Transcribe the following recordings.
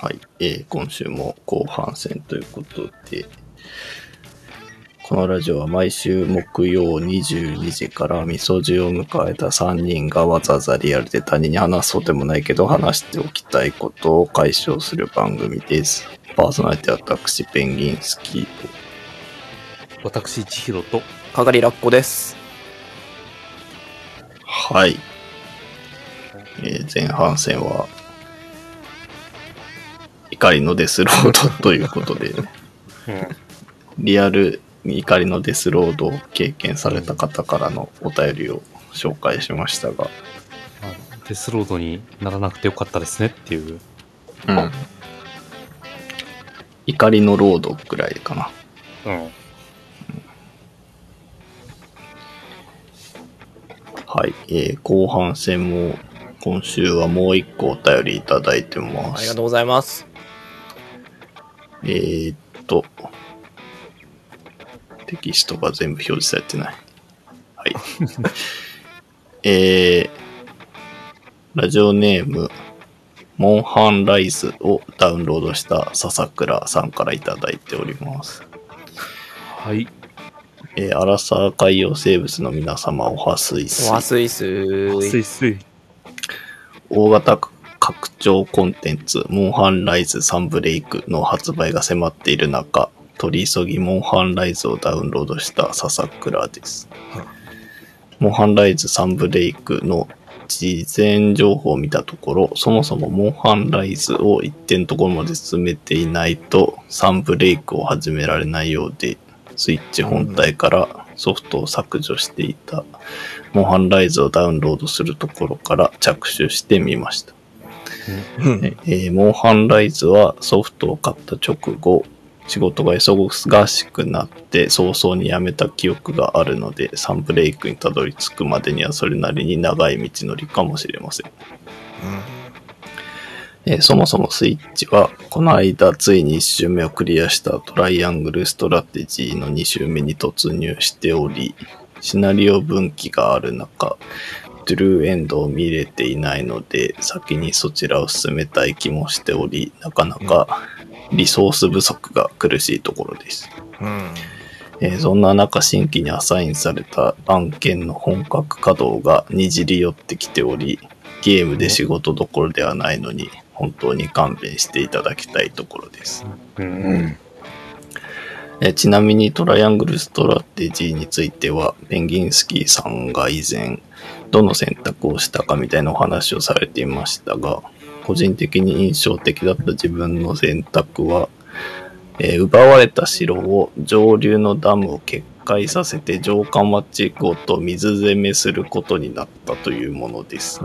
はい、えー今週も後半戦ということで、このラジオは毎週木曜22時から味噌汁を迎えた3人がわざわざリアルで他人に話そうでもないけど話しておきたいことを解消する番組です。パーソナリティは私、ペンギンスキーと。私、千尋と、かがりラッコです。はい。えー前半戦は、怒りのデスロードということで、リアルに怒りのデスロードを経験された方からのお便りを紹介しましたが、デスロードにならなくてよかったですねっていう。うん。怒りのロードぐらいかな。うん。はい。えー後半戦も今週はもう一個お便りいただいてますありが。とうございます。えー、っと、テキストが全部表示されてない。はい。えー、ラジオネーム、モンハンライズをダウンロードした笹倉さんからいただいております。はい。えー、アラサー海洋生物の皆様、おはすいすお。はすいすすーいすい。大型拡張コンテンツ、モンハンライズサンブレイクの発売が迫っている中、取り急ぎモンハンライズをダウンロードした笹倉です。モンハンライズサンブレイクの事前情報を見たところ、そもそもモンハンライズを一定のところまで進めていないと、サンブレイクを始められないようで、スイッチ本体からソフトを削除していたモンハンライズをダウンロードするところから着手してみました。うんえーモンハンライズはソフトを買った直後、仕事が忙しくなって早々に辞めた記憶があるので、サンブレイクにたどり着くまでにはそれなりに長い道のりかもしれません。えーそもそもスイッチは、この間ついに1周目をクリアしたトライアングルストラテジーの2周目に突入しており、シナリオ分岐がある中、トゥルーエンドを見れていないので、先にそちらを進めたい気もしており、なかなかリソース不足が苦しいところです。うん。えーそんな中、新規にアサインされた案件の本格稼働がにじり寄ってきており、ゲームで仕事どころではないのに、本当に勘弁していただきたいところです。うん。えーちなみにトライアングルストラテジーについては、ペンギンスキーさんが以前、どの選択をしたかみたいなお話をされていましたが、個人的に印象的だった自分の選択は、えー奪われた城を上流のダムを決壊させて城下町ごと水攻めすることになったというものです。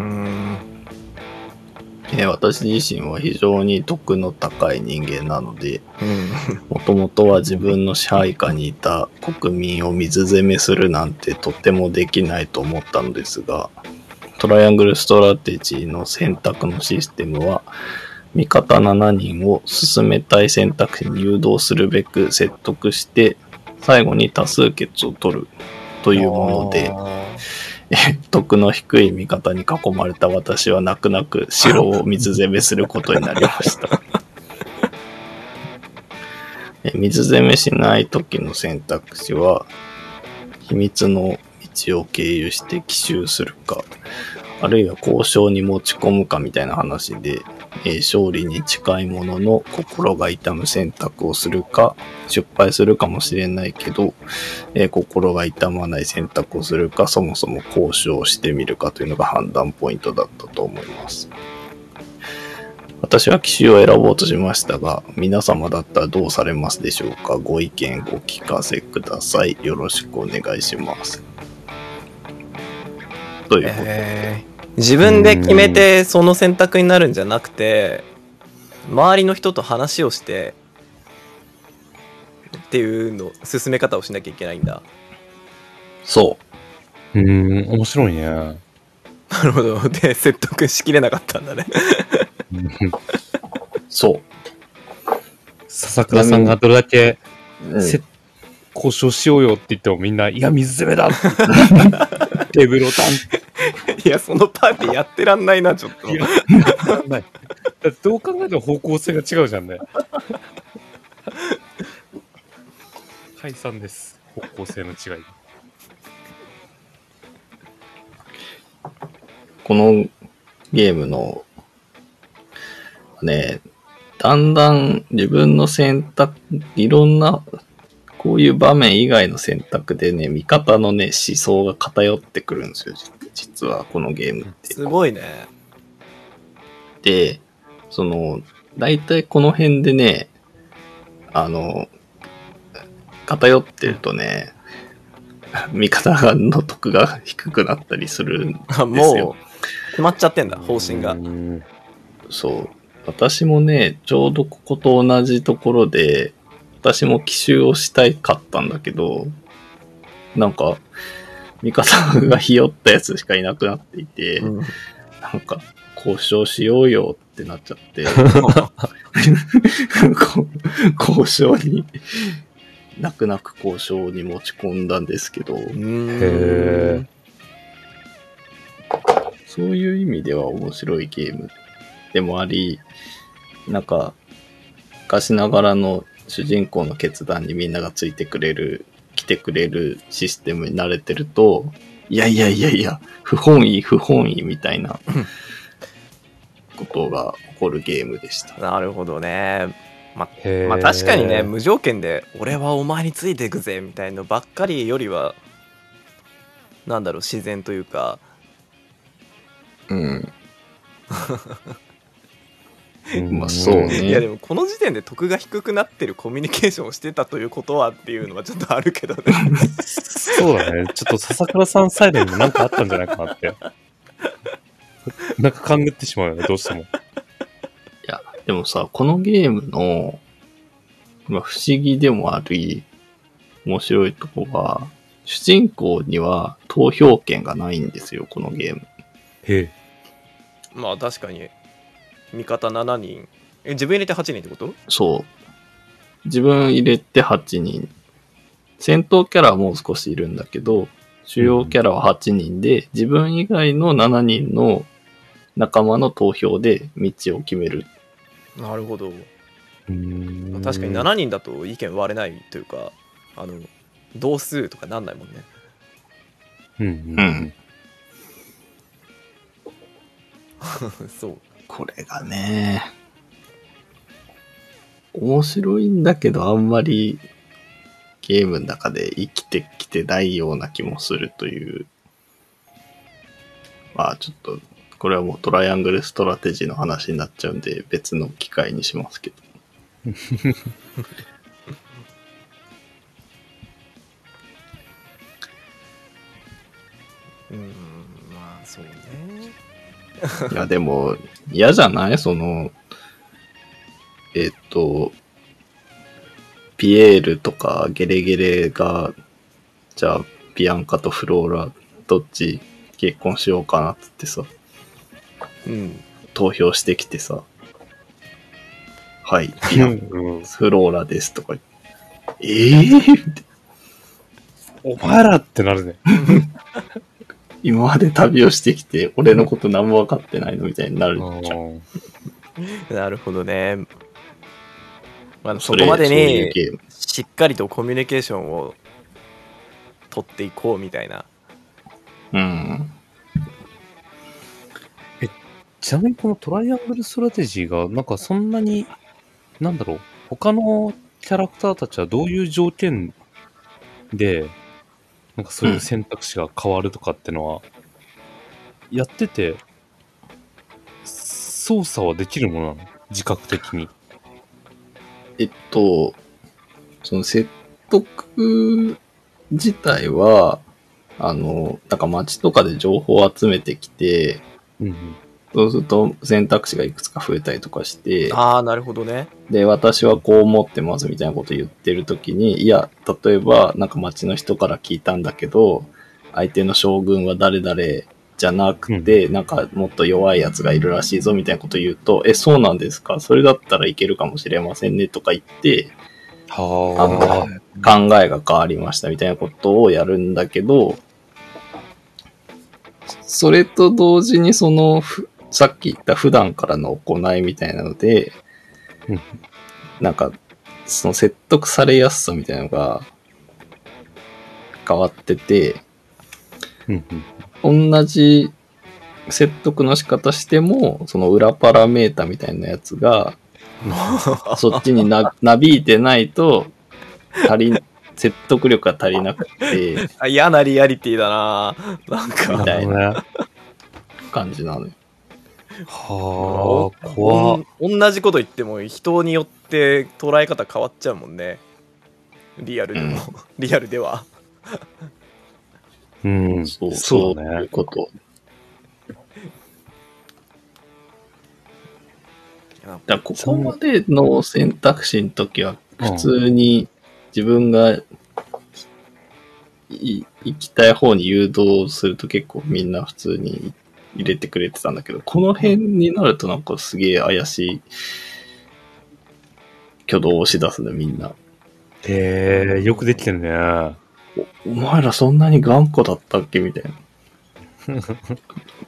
うん。えー私自身は非常に徳の高い人間なので、うん。もともとは自分の支配下にいた国民を水攻めするなんてとてもできないと思ったのですが、トライアングルストラテジーの選択のシステムは、味方7人を進めたい選択肢に誘導するべく説得して、最後に多数決を取るというもので、え 徳の低い味方に囲まれた私は泣く泣く城を水攻めすることになりました。え水攻めしない時の選択肢は、秘密の道を経由して奇襲するか、あるいは交渉に持ち込むかみたいな話で、え勝利に近いものの心が痛む選択をするか、失敗するかもしれないけど、え心が痛まない選択をするか、そもそも交渉してみるかというのが判断ポイントだったと思います。私は機種を選ぼうとしましたが、皆様だったらどうされますでしょうか？ご意見ご聞かせください。よろしくお願いします。ということで、えー自分で決めてその選択になるんじゃなくて、周りの人と話をして、っていうの、進め方をしなきゃいけないんだ。そう。うん、面白いね。なるほど。で、説得しきれなかったんだね。そ笹倉さんがどれだけ、う。うんせ交渉しようよって言ってもみんな、いや、水攻めだって テーブルをタンいや、そのパーティーやってらんないな、ちょっと。いやないだってどう考えても方向性が違うじゃんね。解散です。方向性の違い。このゲームの、ね、だんだん自分の選択、いろんな、こういう場面以外の選択でね、味方のね、思想が偏ってくるんですよ。じ実は、このゲームって。すごいね。で、その、大体この辺でね、あの、偏ってるとね、味方の得が低くなったりするんあですよもう、決まっちゃってんだ、方針がう。んそう。私もね、ちょうどここと同じところで、私も奇襲をしたいかったんだけど、なんか、味方がひよったやつしかいなくなっていて、うん。なんか、交渉しようよってなっちゃって、こ交渉に、泣く泣く交渉に持ち込んだんですけど、へそういう意味では面白いゲームでもあり、なんか、昔ながらの主人公の決断にみんながついてくれる、来てくれるシステムに慣れてると、いやいやいやいや、不本意不本意みたいなことが起こるゲームでした。なるほどね。ままあ確かにね、無条件で、俺はお前についていくぜ、みたいのばっかりよりは、なんだろう、自然というか、うん。うんまあそうねいやでもこの時点で得が低くなってるコミュニケーションをしてたということはっていうのはちょっとあるけどね。そうだね。ちょっと笹倉さんサイドにもなんかあったんじゃないかなって。なんか勘ぐってしまうよね、どうしても。いや、でもさ、このゲームの、まあ、不思議でもあり、面白いとこは、主人公には投票権がないんですよ、このゲーム。へえ。まあ確かに、味方7人。え、自分入れて8人ってこと？そう。自分入れて8人。戦闘キャラはもう少しいるんだけど、主要キャラは8人で、自分以外の7人の仲間の投票で道を決める。なるほど。うん確かに7人だと意見割れないというか、あの、同数とかなんないもんね。うんうんうん。そう。これがね、面白いんだけど、あんまりゲームの中で生きてきてないような気もするという。まあちょっと、これはもうトライアングルストラテジーの話になっちゃうんで、別の機会にしますけど。いや、でも、嫌じゃない？その、えっと、ピエールとかゲレゲレが、じゃあ、ビアンカとフローラ、どっち結婚しようかなっつってさ、うん。投票してきてさ、はい、ビアン、うん。フローラですとかええー、お前らってなるね。今まで旅をしてきて、俺のこと何も分かってないのみたいになるじゃん。うんなるほどね。まあ、そこまでに。しっかりとコミュニケーションを取っていこうみたいな。うん。ちなみにこのトライアングルストラテジーが、なんかそんなに、なんだろう、他のキャラクターたちはどういう条件で、なんかそういう選択肢が変わるとかってのは、やってて、操作はできるものなの？自覚的に。えっと、その説得自体は、あの、なんか街とかで情報を集めてきて、うんうん。そうすると選択肢がいくつか増えたりとかして、ああ、なるほどね。で、私はこう思ってますみたいなこと言ってるときに、いや、例えば、なんか街の人から聞いたんだけど、相手の将軍は誰々じゃなくて、なんかもっと弱いやつがいるらしいぞみたいなこと言うと、え、そうなんですか？それだったらいけるかもしれませんねとか言って、は考えが変わりましたみたいなことをやるんだけど、それと同時にそのふさっき言った普段からの行いみたいなので、うんなんか、その説得されやすさみたいなのが変わってて。同じ説得の仕方しても、その裏パラメータみたいなやつが、そっちにな、なびいてないと、足り、説得力が足りなくて、あ嫌なリアリティだななんみか。たいなな。感じなのよ。はあ、怖同じこと言っても人によって捉え方変わっちゃうもんね。リアルでも、リアルでは。うん。そう、そそうだねいうこと。だからここまでの選択肢の時は、普通に自分がい行きたい方に誘導すると結構みんな普通に入れてくれてたんだけど、この辺になるとなんかすげえ怪しい挙動を押し出すね、みんな。へえ、よくできてるね。おお前らそんなに頑固だったっけ？みたいな。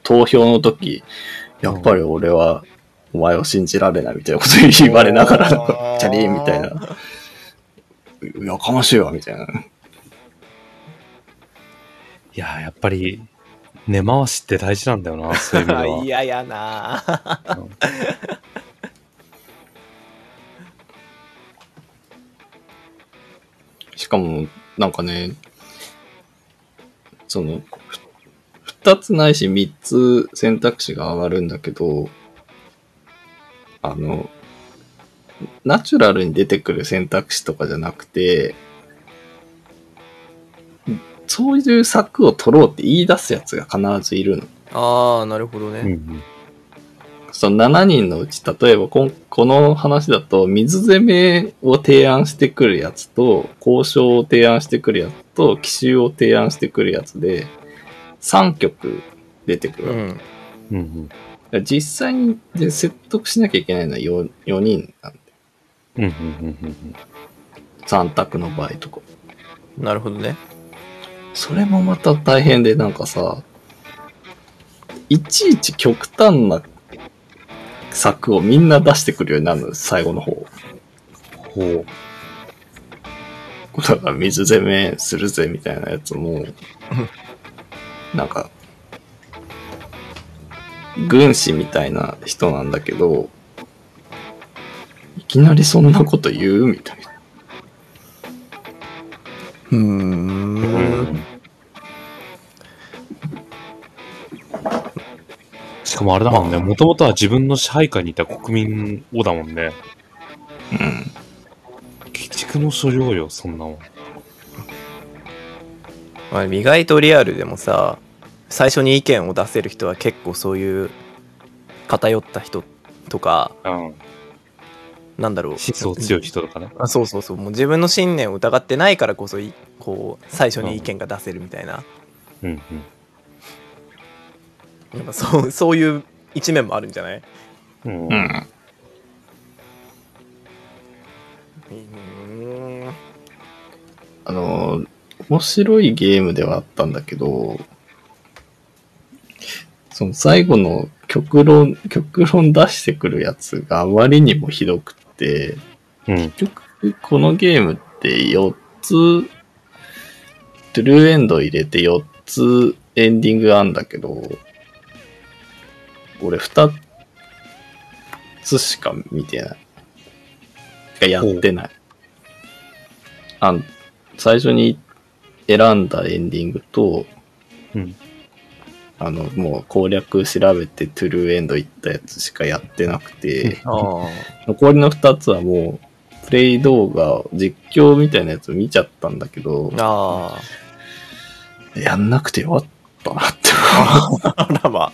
投票の時、やっぱり俺はお前を信じられないみたいなこと言われながら、チャリーンみたいな。やかましいわ、みたいな。いや、やっぱり、根回しって大事なんだよな、そういう意味では。嫌やなしかも、なんかね、その、ふ二つないし三つ選択肢が上がるんだけど、あの、ナチュラルに出てくる選択肢とかじゃなくて、そういう策を取ろうって言い出すやつが必ずいるの。ああ、なるほどうんうね。ん。その7人のうち、例えばこんこの話だと、水攻めを提案してくるやつと、交渉を提案してくるやつと、奇襲を提案してくるやつで、3曲出てくるわけ。うん。うん実際にで説得しなきゃいけないのは 4, 4人なんで。うんうんうんうん3択の場合とか。なるほどね。それもまた大変で、なんかさ、いちいち極端な策をみんな出してくるようになるの、最後の方。ほう。だから水攻めするぜみたいなやつも、なんか、軍師みたいな人なんだけど、いきなりそんなこと言うみたいな。うー。うんん。もあれだもんね、もともとは自分の支配下にいた国民をだもんね。うん。鬼畜の所領よ、そんなもん。まあ、意外とリアルでもさ、最初に意見を出せる人は結構そういう偏った人とか、うん。なんだろう。思想強い人とかね。あそうそうそうもう自分の信念を疑ってないからこそいこう最初に意見が出せるみたいな、うんうん。やっぱそうそういう一面もあるんじゃない？うん。うん。うんあの、面白いゲームではあったんだけど、その最後の極論、極論出してくるやつがあまりにもひどくって、うん。結局このゲームって4つ、トゥルーエンド入れて4つエンディングあんだけど、俺2つしか見てない。てかやってない。あん最初に選んだエンディングと、うん。あの、もう攻略調べてトゥルーエンド行ったやつしかやってなくて、残りの2つはもう、プレイ動画、実況みたいなやつ見ちゃったんだけど、あやんなくてよかったなって。ああらま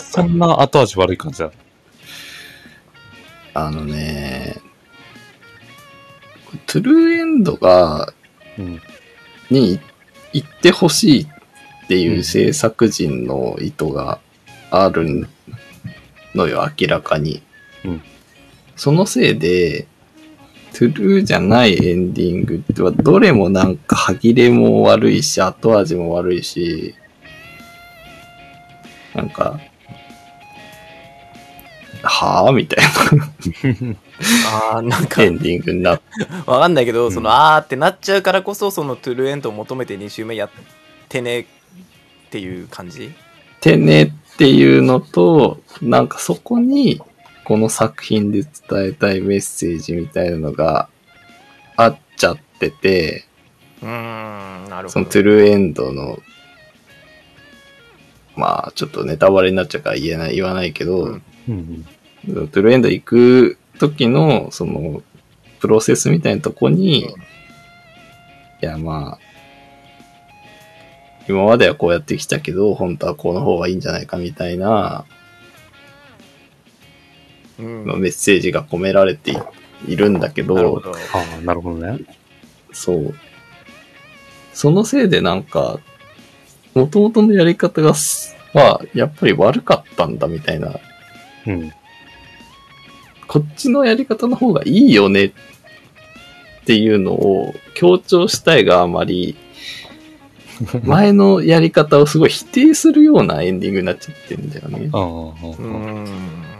そんな後味悪い感じだ。あのね、トゥルーエンドが、うん。に行ってほしいっていう制作人の意図があるのよ、明らかに。うんそのせいで、トゥルーじゃないエンディングはどれもなんか歯切れも悪いし、後味も悪いし、なんか、はぁみたい ああ、なんなかエ、ンディングになって。わかんないけど、うん。その、あーってなっちゃうからこそ、そのトゥルーエンドを求めて2周目やってねっていう感じ？てねっていうのと、なんかそこに、この作品で伝えたいメッセージみたいなのがあっちゃってて、うーん、なるそのほど。トゥルーエンドの、まあちょっとネタバレになっちゃうから言えない、言わないけど、うんうんトゥルーエンド行く時の、その、プロセスみたいなとこに、うんいやまあ、今まではこうやってきたけど、本当はこの方がいいんじゃないかみたいな、うんまあメッセージが込められていいるんだけど、なるほど。ああ、なるほどね。そう。そのせいでなんか、元々のやり方がす、は、やっぱり悪かったんだみたいな、うん。こっちのやり方の方がいいよねっていうのを強調したいがあまり、前のやり方をすごい否定するようなエンディングになっちゃってるんだよね。ああああうーん。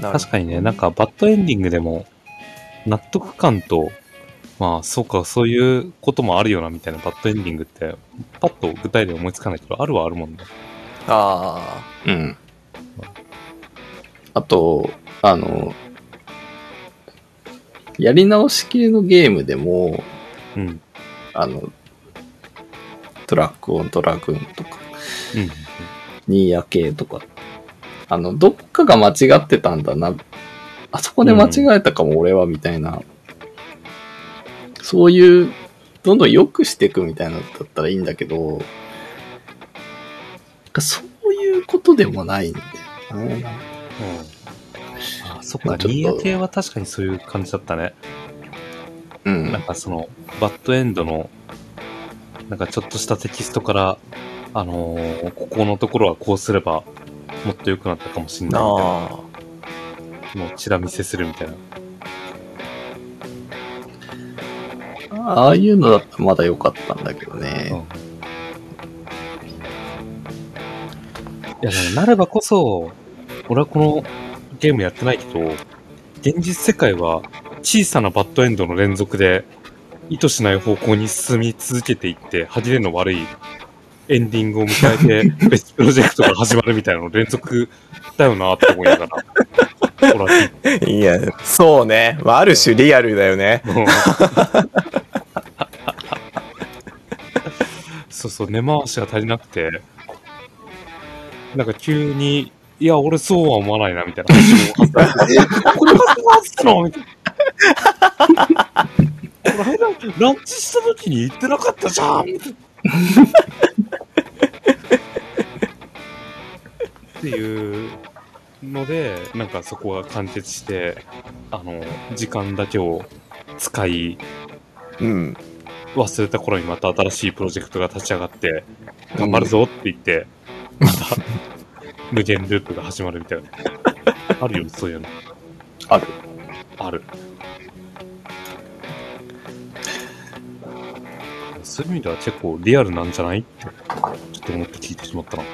確かにね、なんかバッドエンディングでも、納得感と、まあ、そうか、そういうこともあるよな、みたいなバッドエンディングって、パッと具体で思いつかないけど、あるはあるもんね。あうん。あと、あの、やり直し系のゲームでも、うん。あの、トラックオントラグーンとか、うん。ニーヤ系とか、あの、どっかが間違ってたんだな、あそこで間違えたかも俺はみたいな、そういう、どんどん良くしていくみたいなのだったらいいんだけど、そういうことでもないんだよね。ああ、そっか、ニーヤ系は確かにそういう感じだったね。うんなん。かその、バッドエンドの、なんかちょっとしたテキストから、あのーここのところはこうすれば、もっと良くなったかもしんあ。ないみたいな。あもうチラ見せするみたいな。ああいうのだったらまだ良かったんだけどね。いや、でもなればこそ、俺はこのゲームやってないけど、現実世界は小さなバッドエンドの連続で、意図しない方向に進み続けていって、歯切れの悪いエンディングを迎えて、別プロジェクトが始まるみたいなの連続だよなって思いながら。いや、そうね。まあ、ある種リアルだよね。うんそうそう、根回しが足りなくて、なんか急に、いや、俺そうは思わないな、みたいな話も発生して、え、これ発生したの？みたいな。ラランチした時に言ってなかったじゃんみたいなっていうので、なんかそこが完結して、あの、時間だけを使い、うん。忘れた頃にまた新しいプロジェクトが立ち上がって、頑張るぞって言って、また、無限ループが始まるみたいな。あるよ、そういうの。ある。ある。そういう意味では結構リアルなんじゃない？って、ちょっと思って聞いてしまったな。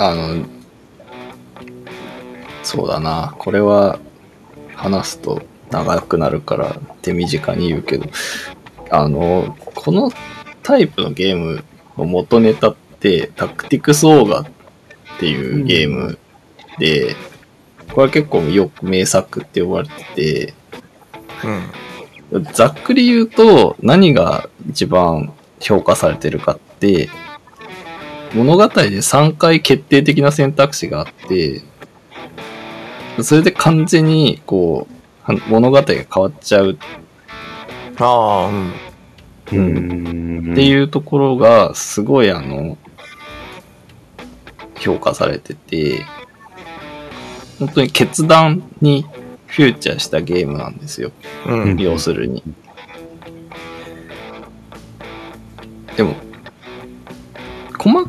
あの、そうだな。これは話すと長くなるから手短に言うけど、あの、このタイプのゲームの元ネタってタクティクスオーガっていうゲームで、これは結構よく名作って呼ばれてて、うん。ざっくり言うと何が一番評価されてるかって、物語で3回決定的な選択肢があって、それで完全にこう、は物語が変わっちゃうああ、うん。うーん。っていうところがすごいあの、評価されてて、本当に決断にフューチャーしたゲームなんですよ。うん。要するに。でも、細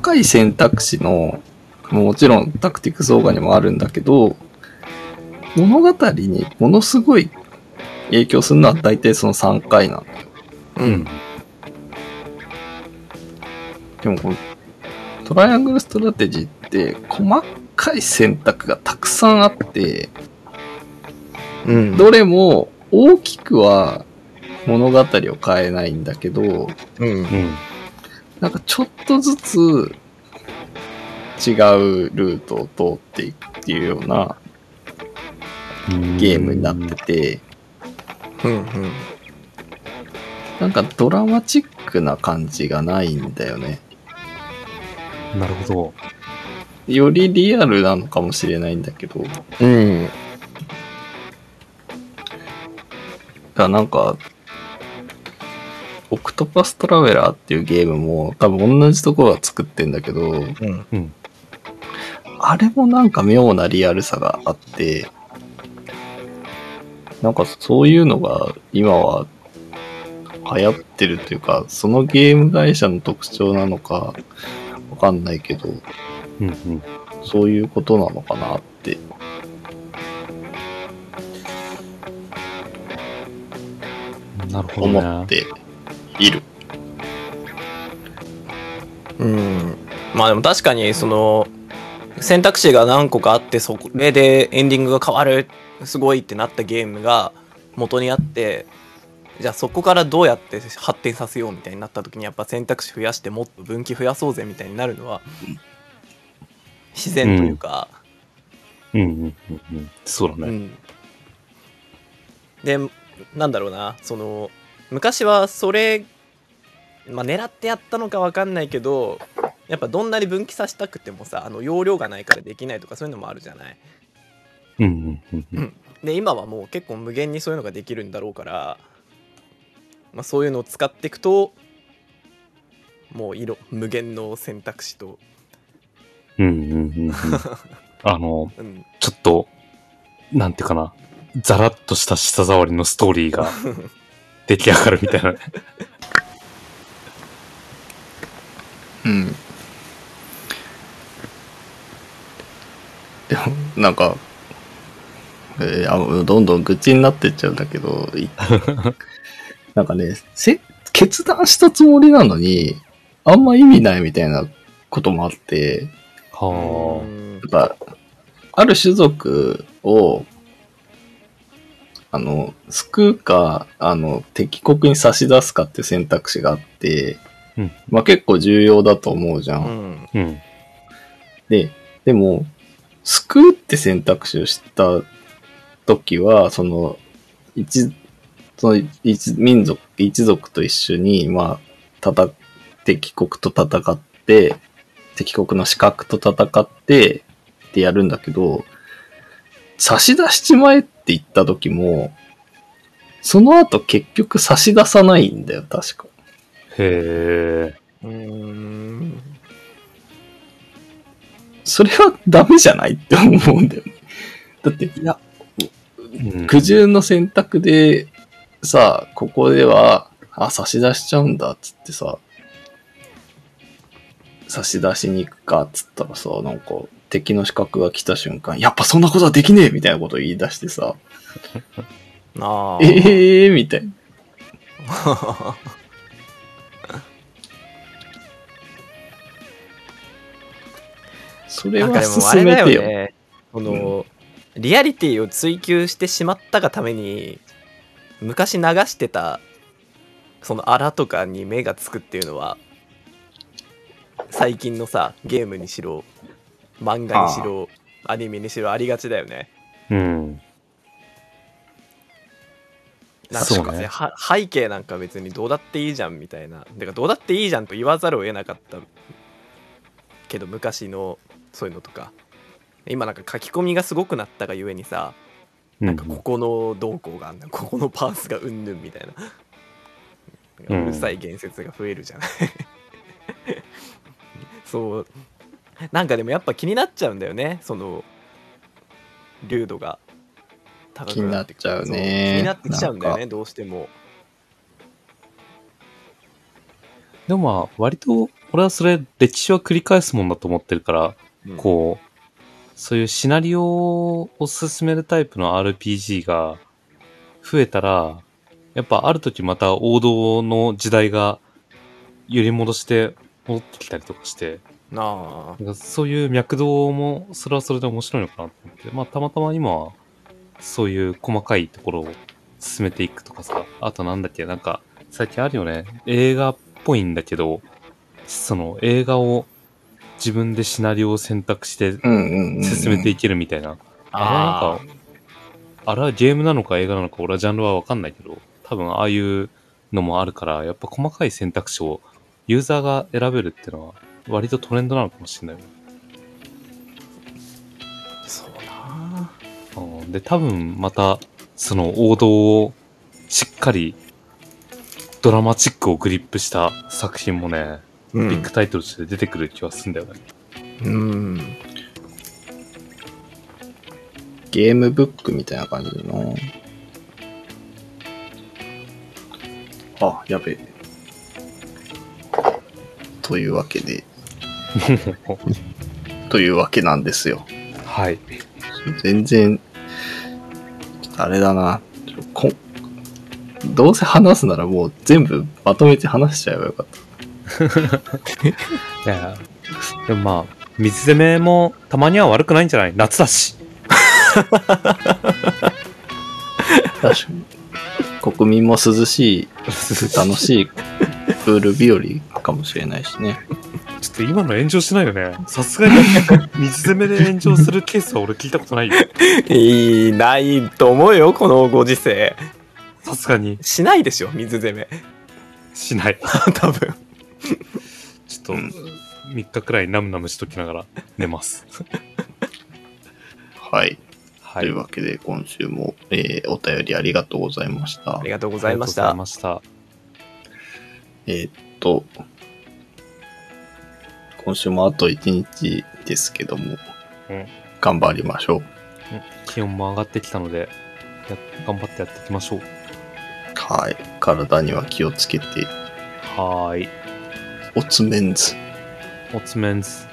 かい選択肢の、もちろんタクティクスオーガにもあるんだけど、物語にものすごい影響するのは大体その3回なの。ううんん。。でもこの、トライアングルストラテジーって細かい選択がたくさんあって、うんどれも大きくは物語を変えないんだけど、うんうん。なんかちょっとずつ違うルートを通っていくっていうようなゲームになってて、うんうんなんかドラマチックな感じがないんだよね。なるほど。よりリアルなのかもしれないんだけど、だかうんらなんか、オクトパストラベラーっていうゲームも多分同じところが作ってんだけど、うんうん。あれもなんか妙なリアルさがあって、なんかそういうのが今は流行ってるというか、そのゲーム会社の特徴なのかわかんないけど、うんうん。そういうことなのかなって。なるほどね。思っている。うん。まあでも確かにその選択肢が何個かあってそれでエンディングが変わるすごいってなったゲームが元にあってじゃあそこからどうやって発展させようみたいになった時にやっぱ選択肢増やしてもっと分岐増やそうぜみたいになるのは自然というか、うん。うん。うん。うん。そうだね。うん。でなんだろうな。その昔はそれ、まあ、狙ってやったのか分かんないけどやっぱどんなに分岐させたくてもさあの容量がないからできないとかそういうのもあるじゃない？うんうんうんうん。で今はもう結構無限にそういうのができるんだろうから、まあ、そういうのを使っていくともう色無限の選択肢と、うんうんうんうん。あの、うん、ちょっと、なんていうかな、ザラッとした舌触りのストーリーが 出来上がるみたいなね。うん。でも、なんか、えーあどんどん愚痴になってっちゃうんだけど、い なんかね、せ、決断したつもりなのに、あんま意味ないみたいなこともあって、はやっぱ、ある種族を、あの、救うか、あの、敵国に差し出すかっていう選択肢があって、うんまあ結構重要だと思うじゃ。うん。うん。で、でも、救うって選択肢をした時は、その、一、その一民族、一族と一緒に、まあ、たた、敵国と戦って、敵国の資格と戦って、ってやるんだけど、差し出しちまえって言った時も、その後結局差し出さないんだよ、確か。へえ。うーんそれはダメじゃないって思うんだよね。だって、うん苦渋の選択で、さ、ここでは、あ、差し出しちゃうんだ、つってさ、差し出しに行くか、つったらさ、なんか、敵の資格が来た瞬間、やっぱそんなことはできねえみたいなことを言い出してさ、ああええー、みたいな。それなんかはでもあれだ進めてよ。よね。この、リアリティを追求してしまったがために昔流してたそのあらとかに目がつくっていうのは最近のさゲームにしろ漫画にしろアニメにしろありがちだよね。うん。なんかそうね。背景なんか別にどうだっていいじゃんみたいな。だからどうだっていいじゃんと言わざるを得なかったけど昔のそういうのとか。今なんか書き込みがすごくなったがゆえにさなんかここの動向があんだ。ここのパーツがうんぬんみたいな。うるさい言説が増えるじゃない。そう。なんかでもやっぱ気になっちゃうんだよね。その流度が。高くなってく気になっちゃうね。気になってきちゃうんだよね。どうしても。でもまあ、割と、俺はそれ、歴史は繰り返すもんだと思ってるから、うんこう、そういうシナリオを進めるタイプの RPG が増えたら、やっぱある時また王道の時代が揺り戻して戻ってきたりとかして、なあそういう脈動もそれはそれで面白いのかなと思って、まあたまたま今はそういう細かいところを進めていくとかさ、あとなんだっけ、なんか最近あるよね、映画っぽいんだけど、その映画を自分でシナリオを選択して。進めていけるみたいな。あれなんか、あれはゲームなのか映画なのか俺はジャンルはわかんないけど、多分ああいうのもあるから、やっぱ細かい選択肢をユーザーが選べるっていうのは割とトレンドなのかもしれない。そうなうんで、多分また、その王道をしっかりドラマチックをグリップした作品もね、うビッグタイトルとして出てくる気はするんだよね。うんゲームブックみたいな感じだな。あ、やべえ。というわけで、というわけなんですよ。はい。全然、あれだな。どうせ話すならもう全部まとめて話しちゃえばよかった。いや、でもまあ、水攻めもたまには悪くないんじゃない？夏だし。確かに。国民も涼しい、楽しいプール日和かもしれないしね。ちょっと今の炎上しないよね。さすがに水攻めで炎上するケースは俺聞いたことないよ。いいないと思うよこのご時世さすがにしないでしょ水攻めしない。多分ちょっと、3日くらいナムナムしときながら寝ます。はい。はというわけで、今週も、えーお便りありがとうございましたあり。がとうございました。えーっと、今週もあと1日ですけども、うん頑張りましょう。気温も上がってきたので、や頑張ってやっていきましょう。はい。体には気をつけて、はーい。Otzmens. Otzmens.